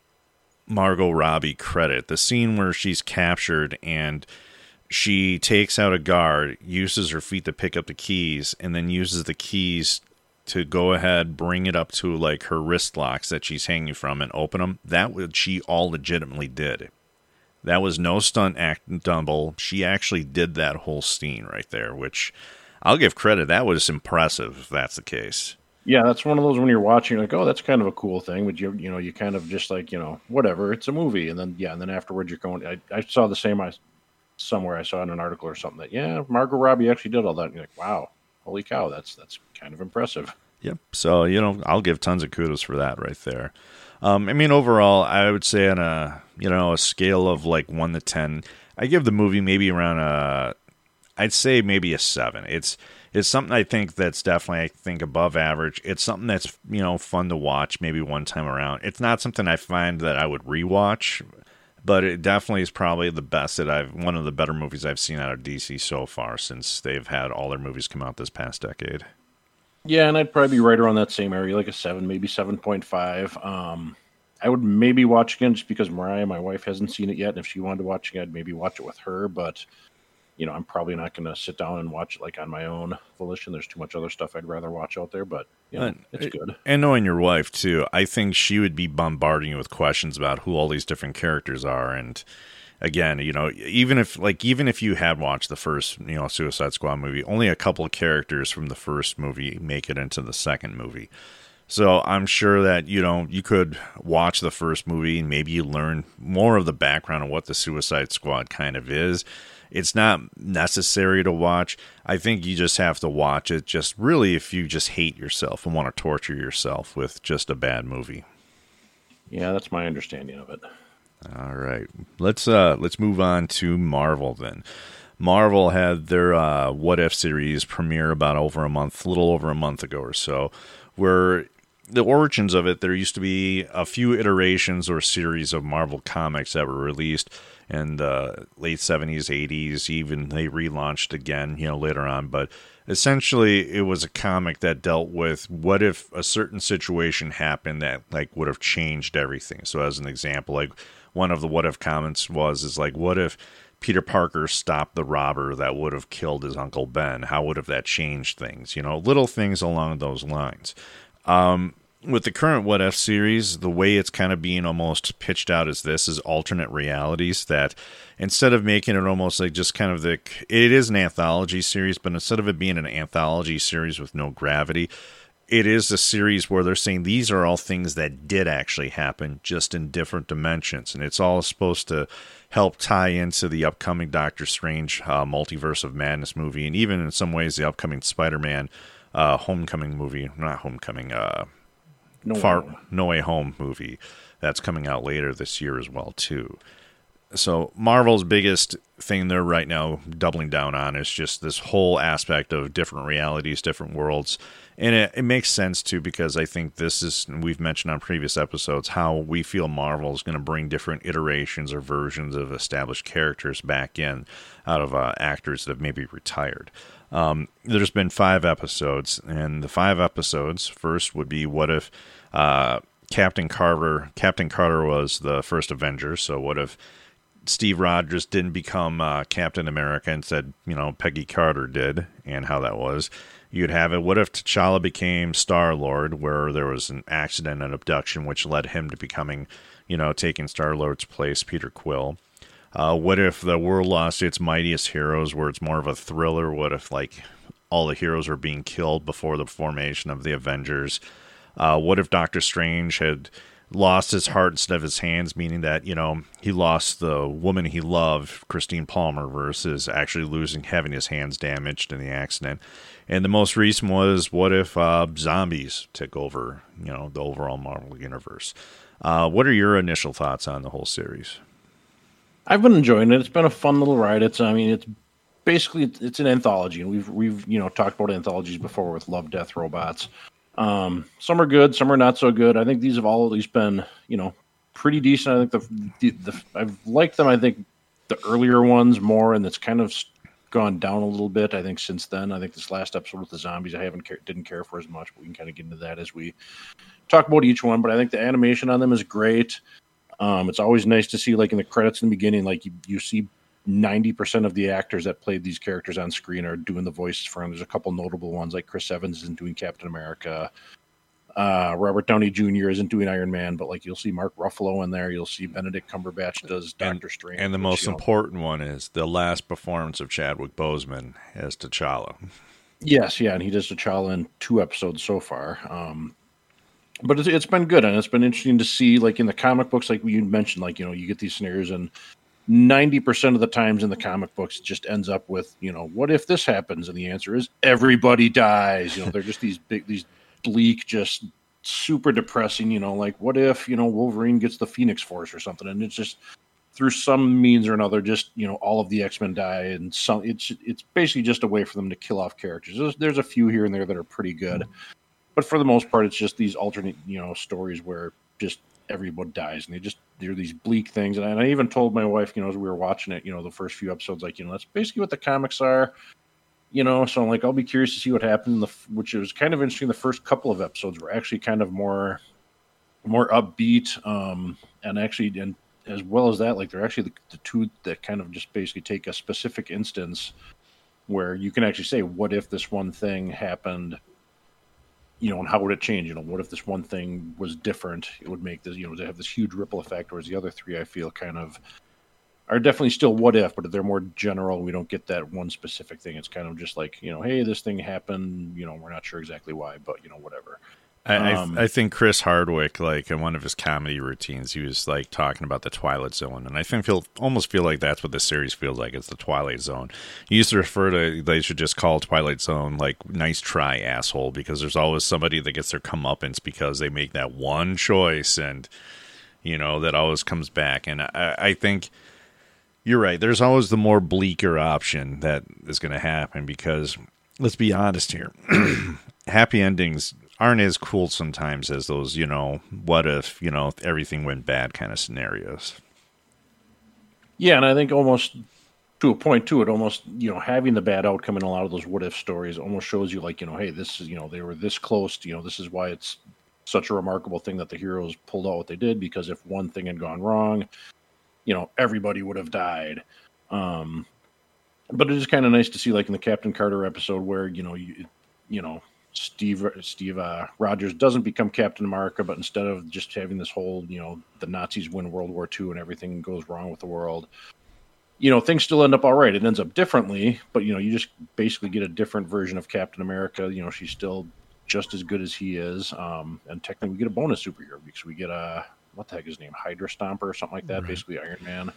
Margot Robbie credit. The scene where she's captured and she takes out a guard, uses her feet to pick up the keys, and then uses the keys to go ahead, bring it up to like her wrist locks that she's hanging from and open them. That what she all legitimately did. That was no stunt act double. She actually did that whole scene right there, which I'll give credit. That was impressive if that's the case. Yeah, that's one of those when you're watching, like, oh, that's kind of a cool thing, but you you know, you kind of just like, you know, whatever, it's a movie, and then yeah, and then afterwards you're going. I, I saw the same. I somewhere I saw in an article or something that yeah, Margot Robbie actually did all that. And you're like, wow, holy cow, that's that's kind of impressive. Yep. So you know, I'll give tons of kudos for that right there. Um, I mean, overall, I would say on a you know a scale of like one to ten, I give the movie maybe around a, I'd say maybe a seven. It's it's something I think that's definitely I think above average. It's something that's you know fun to watch maybe one time around. It's not something I find that I would rewatch but it definitely is probably the best that I've one of the better movies I've seen out of DC so far since they've had all their movies come out this past decade. Yeah, and I'd probably be right around that same area, like a seven, maybe seven point five. Um, I would maybe watch again just because Mariah, my wife, hasn't seen it yet, and if she wanted to watch it, I'd maybe watch it with her. But you know, I'm probably not going to sit down and watch it like on my own volition. There's too much other stuff I'd rather watch out there, but you know, it's eh, good. And knowing your wife too, I think she would be bombarding you with questions about who all these different characters are. And again, you know, even if like even if you had watched the first, you know, Suicide Squad movie, only a couple of characters from the first movie make it into the second movie. So I'm sure that you know you could watch the first movie and maybe you learn more of the background of what the Suicide Squad kind of is it's not necessary to watch. I think you just have to watch it just really if you just hate yourself and want to torture yourself with just a bad movie. Yeah, that's my understanding of it. All right. Let's uh let's move on to Marvel then. Marvel had their uh, What If series premiere about over a month, a little over a month ago or so, where the origins of it, there used to be a few iterations or series of Marvel comics that were released in the late 70s, 80s. Even they relaunched again, you know, later on. But essentially, it was a comic that dealt with what if a certain situation happened that like would have changed everything. So, as an example, like one of the what if comments was is like, what if Peter Parker stopped the robber that would have killed his uncle Ben? How would have that changed things? You know, little things along those lines. Um, with the current What If series, the way it's kind of being almost pitched out as this is alternate realities that instead of making it almost like just kind of the it is an anthology series, but instead of it being an anthology series with no gravity, it is a series where they're saying these are all things that did actually happen, just in different dimensions, and it's all supposed to help tie into the upcoming Doctor Strange uh, Multiverse of Madness movie, and even in some ways the upcoming Spider-Man uh, Homecoming movie, not Homecoming, uh, No Far Way No Way Home movie that's coming out later this year as well too. So Marvel's biggest thing they're right now doubling down on is just this whole aspect of different realities, different worlds. And it, it makes sense too because I think this is we've mentioned on previous episodes how we feel Marvel is going to bring different iterations or versions of established characters back in out of uh, actors that have maybe retired. Um, there's been five episodes, and the five episodes first would be what if uh, Captain Carter Captain Carter was the first Avenger? So what if Steve Rogers didn't become uh, Captain America and said, you know, Peggy Carter did, and how that was. You'd have it. What if T'Challa became Star Lord, where there was an accident, an abduction, which led him to becoming, you know, taking Star Lord's place, Peter Quill. Uh, what if the world lost its mightiest heroes, where it's more of a thriller? What if like all the heroes are being killed before the formation of the Avengers? Uh, what if Doctor Strange had lost his heart instead of his hands, meaning that you know he lost the woman he loved, Christine Palmer, versus actually losing having his hands damaged in the accident. And the most recent was what if uh, zombies took over, you know, the overall Marvel universe. Uh, what are your initial thoughts on the whole series? I've been enjoying it. It's been a fun little ride. It's I mean it's basically it's, an anthology, and we've we've you know talked about anthologies before with Love, Death, Robots. Um, some are good, some are not so good. I think these have all at least been you know pretty decent. I think the the, the I've liked them. I think the earlier ones more, and it's kind of gone down a little bit. I think since then. I think this last episode with the zombies, I haven't care, didn't care for as much. But we can kind of get into that as we talk about each one. But I think the animation on them is great. Um, it's always nice to see, like in the credits in the beginning, like you, you see ninety percent of the actors that played these characters on screen are doing the voices for them. There's a couple notable ones, like Chris Evans isn't doing Captain America. Uh, Robert Downey Jr. isn't doing Iron Man, but like you'll see Mark Ruffalo in there. You'll see Benedict Cumberbatch does Doctor Strange. And the most you know, important one is the last performance of Chadwick Boseman as T'Challa. Yes, yeah, and he does T'Challa in two episodes so far. Um, but it's, it's been good, and it's been interesting to see, like in the comic books, like you mentioned, like you know, you get these scenarios, and ninety percent of the times in the comic books, it just ends up with, you know, what if this happens, and the answer is everybody dies. You know, they're just these big, these bleak, just super depressing. You know, like what if you know Wolverine gets the Phoenix Force or something, and it's just through some means or another, just you know, all of the X Men die, and some it's it's basically just a way for them to kill off characters. There's, there's a few here and there that are pretty good, but for the most part, it's just these alternate you know stories where just everyone dies, and they just they're these bleak things. And I, and I even told my wife, you know, as we were watching it, you know, the first few episodes, like you know, that's basically what the comics are. You know, so I'm like, I'll be curious to see what happened. The which was kind of interesting. The first couple of episodes were actually kind of more, more upbeat, um, and actually, and as well as that, like they're actually the, the two that kind of just basically take a specific instance where you can actually say, what if this one thing happened? You know, and how would it change? You know, what if this one thing was different? It would make this, you know, to have this huge ripple effect. Whereas the other three, I feel kind of are definitely still what if, but they're more general. We don't get that one specific thing. It's kind of just like, you know, hey, this thing happened. You know, we're not sure exactly why, but you know, whatever. I, Um, I, I think Chris Hardwick, like in one of his comedy routines, he was like talking about the Twilight Zone, and I think feel almost feel like that's what the series feels like. It's the Twilight Zone. He used to refer to they should just call Twilight Zone like "nice try, asshole," because there's always somebody that gets their comeuppance because they make that one choice, and you know that always comes back. And I, I think you're right. There's always the more bleaker option that is going to happen because let's be honest here. *clears throat* Happy endings aren't as cool sometimes as those, you know, what if, you know, everything went bad kind of scenarios. Yeah, and I think almost to a point too, it almost you know having the bad outcome in a lot of those what if stories almost shows you like you know, hey, this is you know they were this close. To, you know, this is why it's such a remarkable thing that the heroes pulled out what they did because if one thing had gone wrong, you know, everybody would have died. Um, but it is kind of nice to see, like in the Captain Carter episode, where you know you you know Steve Steve uh, Rogers doesn't become Captain America, but instead of just having this whole, you know, the Nazis win World War II and everything goes wrong with the world, you know, things still end up all right. It ends up differently, but you know, you just basically get a different version of Captain America. You know, she's still just as good as he is, um, and technically we get a bonus superhero because we get a what the heck is his name, Hydra Stomper or something like that, right. basically Iron Man.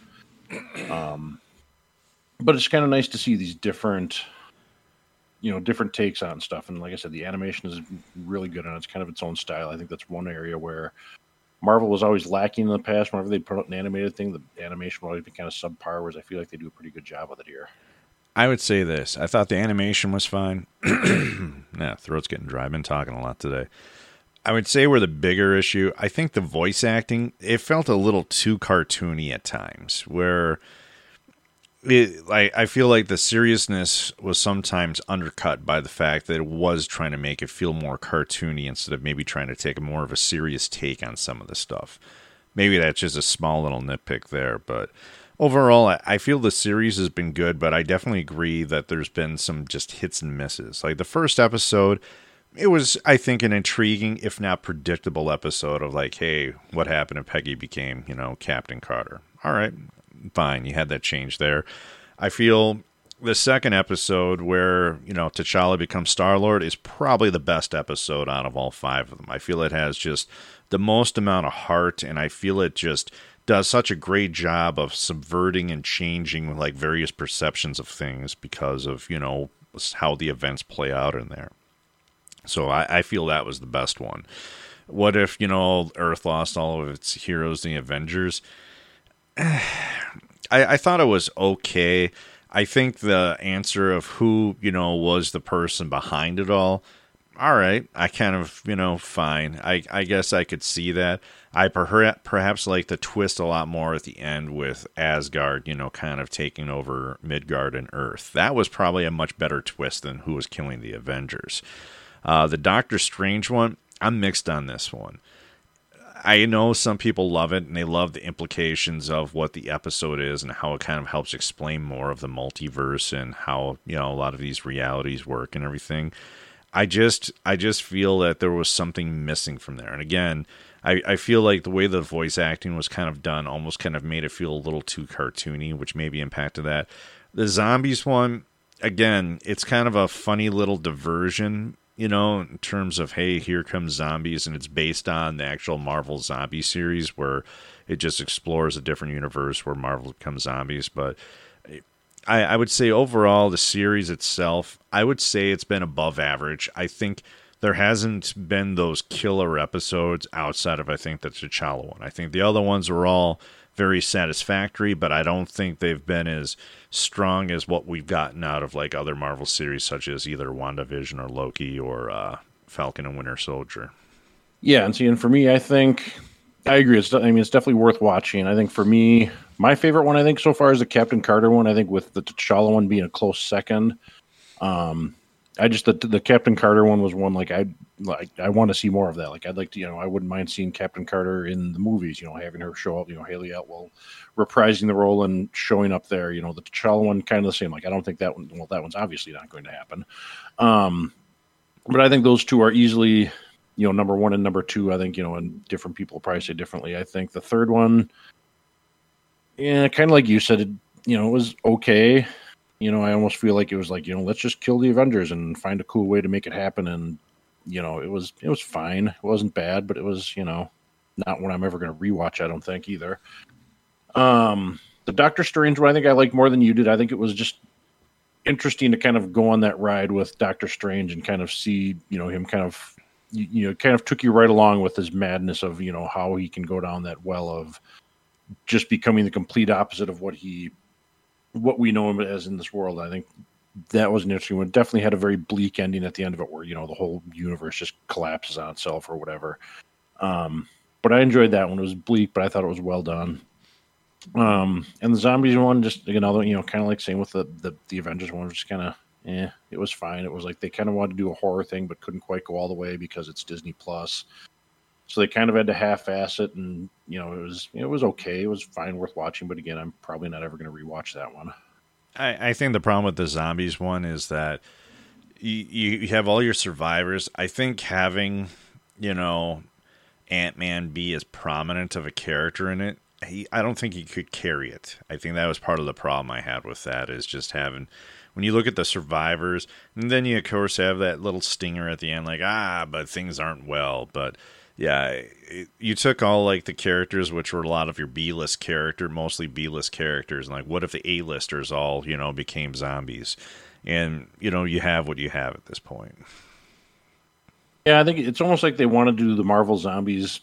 Um, but it's kind of nice to see these different you know different takes on stuff. And like i said the animation is really good and it's kind of its own style. I think that's one area where marvel was always lacking in the past. Whenever they put out an animated thing the animation would always be kind of subpar whereas i feel like they do a pretty good job with it here. I would say this. I thought the animation was fine. *clears throat* Yeah throat's getting dry. I've been talking a lot today. I would say where the bigger issue i think the voice acting it felt a little too cartoony at times where it, I, I feel like the seriousness was sometimes undercut by the fact that it was trying to make it feel more cartoony instead of maybe trying to take a more of a serious take on some of the stuff. Maybe that's just a small little nitpick there, but overall, I, I feel the series has been good, but I definitely agree that there's been some just hits and misses. Like the first episode, it was, I think, an intriguing, if not predictable episode of like, hey, what happened if Peggy became, you know, Captain Carter? All right, fine, you had that change there. I feel the second episode where you know T'Challa becomes Star Lord is probably the best episode out of all five of them. I feel it has just the most amount of heart, and I feel it just does such a great job of subverting and changing like various perceptions of things because of you know how the events play out in there. So I, I feel that was the best one. What if you know Earth lost all of its heroes, the Avengers? *sighs* I, I thought it was okay. I think the answer of who, you know, was the person behind it all, all right, I kind of, you know, fine. I, I guess I could see that. I perhaps, perhaps like the twist a lot more at the end with Asgard, you know, kind of taking over Midgard and Earth. That was probably a much better twist than who was killing the Avengers. Uh, the Doctor Strange one, I'm mixed on this one. I know some people love it and they love the implications of what the episode is and how it kind of helps explain more of the multiverse and how, you know, a lot of these realities work and everything. I just I just feel that there was something missing from there. And again, I, I feel like the way the voice acting was kind of done almost kind of made it feel a little too cartoony, which maybe impacted that. The zombies one, again, it's kind of a funny little diversion you know, in terms of hey, here comes zombies, and it's based on the actual Marvel zombie series where it just explores a different universe where Marvel becomes zombies. But I, I would say overall, the series itself, I would say it's been above average. I think there hasn't been those killer episodes outside of I think the T'Challa one. I think the other ones were all very satisfactory, but I don't think they've been as strong as what we've gotten out of like other Marvel series, such as either WandaVision or Loki or uh, Falcon and Winter Soldier. Yeah, and see, and for me, I think I agree. It's I mean, it's definitely worth watching. I think for me, my favorite one, I think so far is the Captain Carter one. I think with the T'Challa one being a close second. Um, I just the the Captain Carter one was one like I like I want to see more of that. Like I'd like to, you know, I wouldn't mind seeing Captain Carter in the movies. You know, having her show up. You know, Hayley Atwell reprising the role and showing up there. You know, the T'Challa one kind of the same. Like I don't think that one. Well, that one's obviously not going to happen. Um, but I think those two are easily, you know, number one and number two. I think you know, and different people probably say differently. I think the third one, yeah, kind of like you said, it, you know, it was okay you know, I almost feel like it was like, you know, let's just kill the Avengers and find a cool way to make it happen. And, you know, it was, it was fine. It wasn't bad, but it was, you know, not one I'm ever going to rewatch. I don't think either. Um, the Doctor Strange one, I think I liked more than you did. I think it was just interesting to kind of go on that ride with Doctor Strange and kind of see, you know, him kind of, you, you know, kind of took you right along with his madness of, you know, how he can go down that well of just becoming the complete opposite of what he what we know him as in this world. I think that was an interesting one. Definitely had a very bleak ending at the end of it, where you know the whole universe just collapses on itself or whatever. Um, but I enjoyed that one. It was bleak, but I thought it was well done. Um, and the zombies one, just another, you know, kind of like same with the the, the Avengers one, just kind of, yeah, it was fine. It was like they kind of wanted to do a horror thing, but couldn't quite go all the way because it's Disney Plus. So they kind of had to half-ass it, and you know it was it was okay. It was fine, worth watching. But again, I'm probably not ever going to rewatch that one. I, I think the problem with the zombies one is that you, you have all your survivors. I think having, you know, Ant Man be as prominent of a character in it, he, I don't think he could carry it. I think that was part of the problem I had with that is just having when you look at the survivors, and then you of course have that little stinger at the end, like ah, but things aren't well. But yeah, you took all like the characters, which were a lot of your B list character, mostly B list characters, and like what if the A listers all you know became zombies? And you know you have what you have at this point. Yeah, I think it's almost like they want to do the Marvel Zombies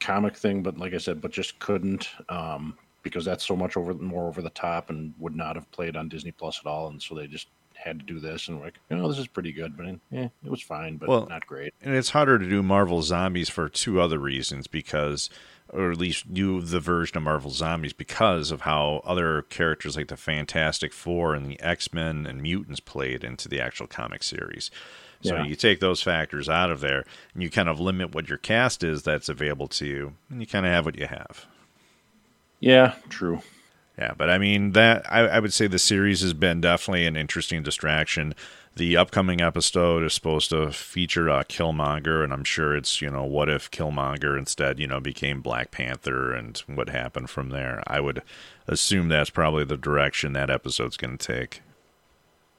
comic thing, but like I said, but just couldn't um, because that's so much over more over the top and would not have played on Disney Plus at all, and so they just had to do this and like, you know, this is pretty good, but yeah, it was fine, but well, not great. And it's harder to do Marvel Zombies for two other reasons because or at least do the version of Marvel Zombies because of how other characters like the Fantastic Four and the X Men and mutants played into the actual comic series. So yeah. you take those factors out of there and you kind of limit what your cast is that's available to you, and you kind of have what you have. Yeah, true. Yeah, but I mean that I, I, would say the series has been definitely an interesting distraction. The upcoming episode is supposed to feature uh, Killmonger, and I'm sure it's you know what if Killmonger instead you know became Black Panther and what happened from there. I would assume that's probably the direction that episode's going to take.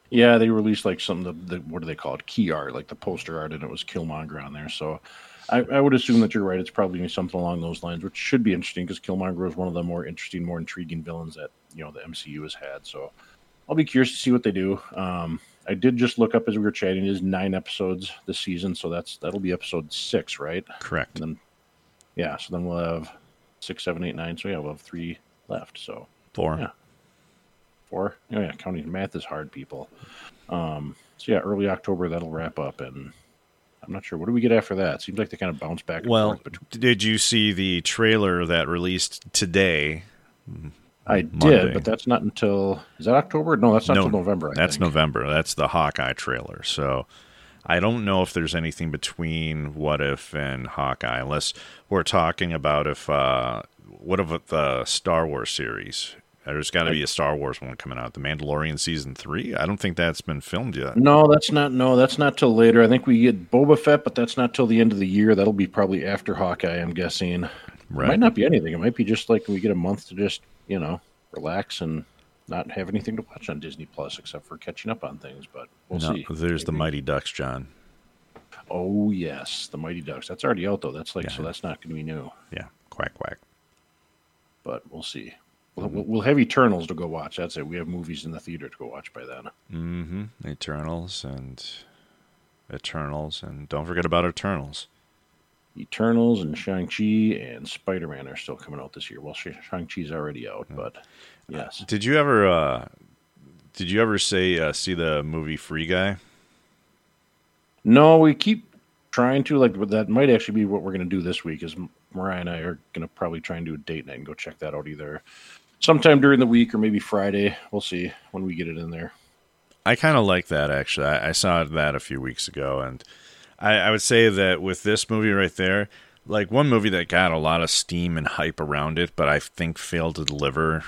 Yeah, they released like some of the, the what do they call it? Key art, like the poster art, and it was Killmonger on there. So I, I, would assume that you're right. It's probably going to be something along those lines, which should be interesting because Killmonger is one of the more interesting, more intriguing villains that you know the MCU has had. So I'll be curious to see what they do. Um, I did just look up as we were chatting. It is nine episodes this season, so that's that'll be episode six, right? Correct. And then, yeah, so then we'll have six, seven, eight, nine. So yeah, we'll have three left. So four. Yeah, four. Oh yeah, counting math is hard, people. Um, so yeah, early October that'll wrap up, and I'm not sure. What do we get after that? Seems like they kind of bounce back. well, did you see the trailer that released today? I Monday. did, but that's not until is that October? No, that's not no, until November. I that's think. November. That's the Hawkeye trailer. So I don't know if there's anything between What If and Hawkeye, unless we're talking about if uh, what if the Star Wars series there's got to be a Star Wars one coming out. The Mandalorian season three. I don't think that's been filmed yet. No, that's not. No, that's not till later. I think we get Boba Fett, but that's not till the end of the year. That'll be probably after Hawkeye. I'm guessing. Right. It might not be anything. It might be just like we get a month to just you know relax and not have anything to watch on Disney Plus except for catching up on things. But we'll no, see. There's Maybe. the Mighty Ducks, John. Oh yes, the Mighty Ducks. That's already out though. That's like yeah. so. That's not going to be new. Yeah, quack quack. But we'll see. We'll, we'll have Eternals to go watch. That's it. We have movies in the theater to go watch by then. Mm-hmm. Eternals and Eternals, and don't forget about Eternals. Eternals and Shang Chi and Spider Man are still coming out this year. Well, Shang Chi's already out, but yes. Did you ever? Uh, did you ever say uh, see the movie Free Guy? No, we keep trying to like that might actually be what we're going to do this week is mariah and i are going to probably try and do a date night and go check that out either sometime during the week or maybe Friday. We'll see when we get it in there. I kind of like that actually. I, I, saw that a few weeks ago, and I, I, would say that with this movie right there, like one movie that got a lot of steam and hype around it, but I think failed to deliver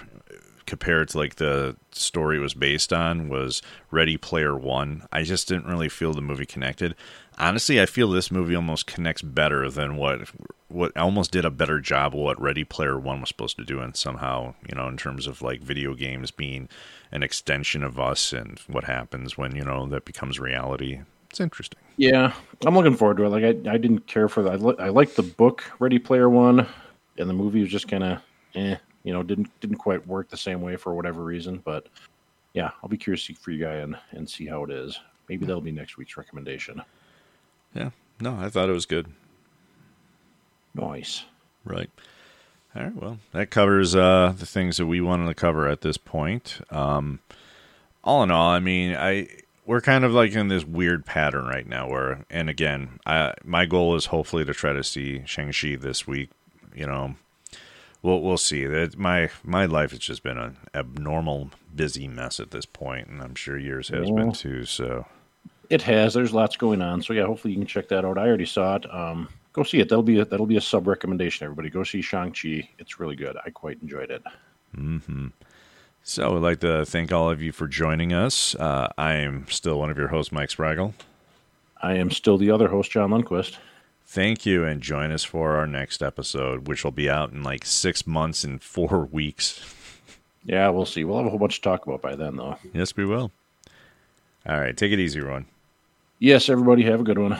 compared to like the story it was based on was Ready Player One. I just didn't really feel the movie connected. Honestly, I feel this movie almost connects better than what what almost did a better job of what Ready Player One was supposed to do, and somehow you know in terms of like video games being an extension of us and what happens when you know that becomes reality. It's interesting. Yeah, I'm looking forward to it. Like I, I didn't care for that. I, li- I liked the book Ready Player One, and the movie was just kind of eh you know didn't didn't quite work the same way for whatever reason. But yeah, I'll be curious for you guy and and see how it is. Maybe that'll be next week's recommendation. Yeah, no, I thought it was good. Nice. Right. All right. Well, that covers uh, the things that we wanted to cover at this point. Um, all in all, I mean, I we're kind of like in this weird pattern right now. Where, and again, I, my goal is hopefully to try to see Shang Chi this week. You know, we'll we'll see. That my my life has just been an abnormal busy mess at this point, and I'm sure yours has yeah. been too. So it has. There's lots going on. So yeah, hopefully you can check that out. I already saw it. Um, go see it. That'll be a, that'll be a sub recommendation. Everybody, go see Shang Chi. It's really good. I quite enjoyed it. Hmm. So I'd like to thank all of you for joining us. Uh, I am still one of your hosts, Mike Spragle. I am still the other host, John Lundquist. Thank you, and join us for our next episode, which will be out in like six months and four *laughs* weeks. Yeah, we'll see. We'll have a whole bunch to talk about by then, though. Yes, we will. All right, take it easy, Ron. Yes, everybody, have a good one.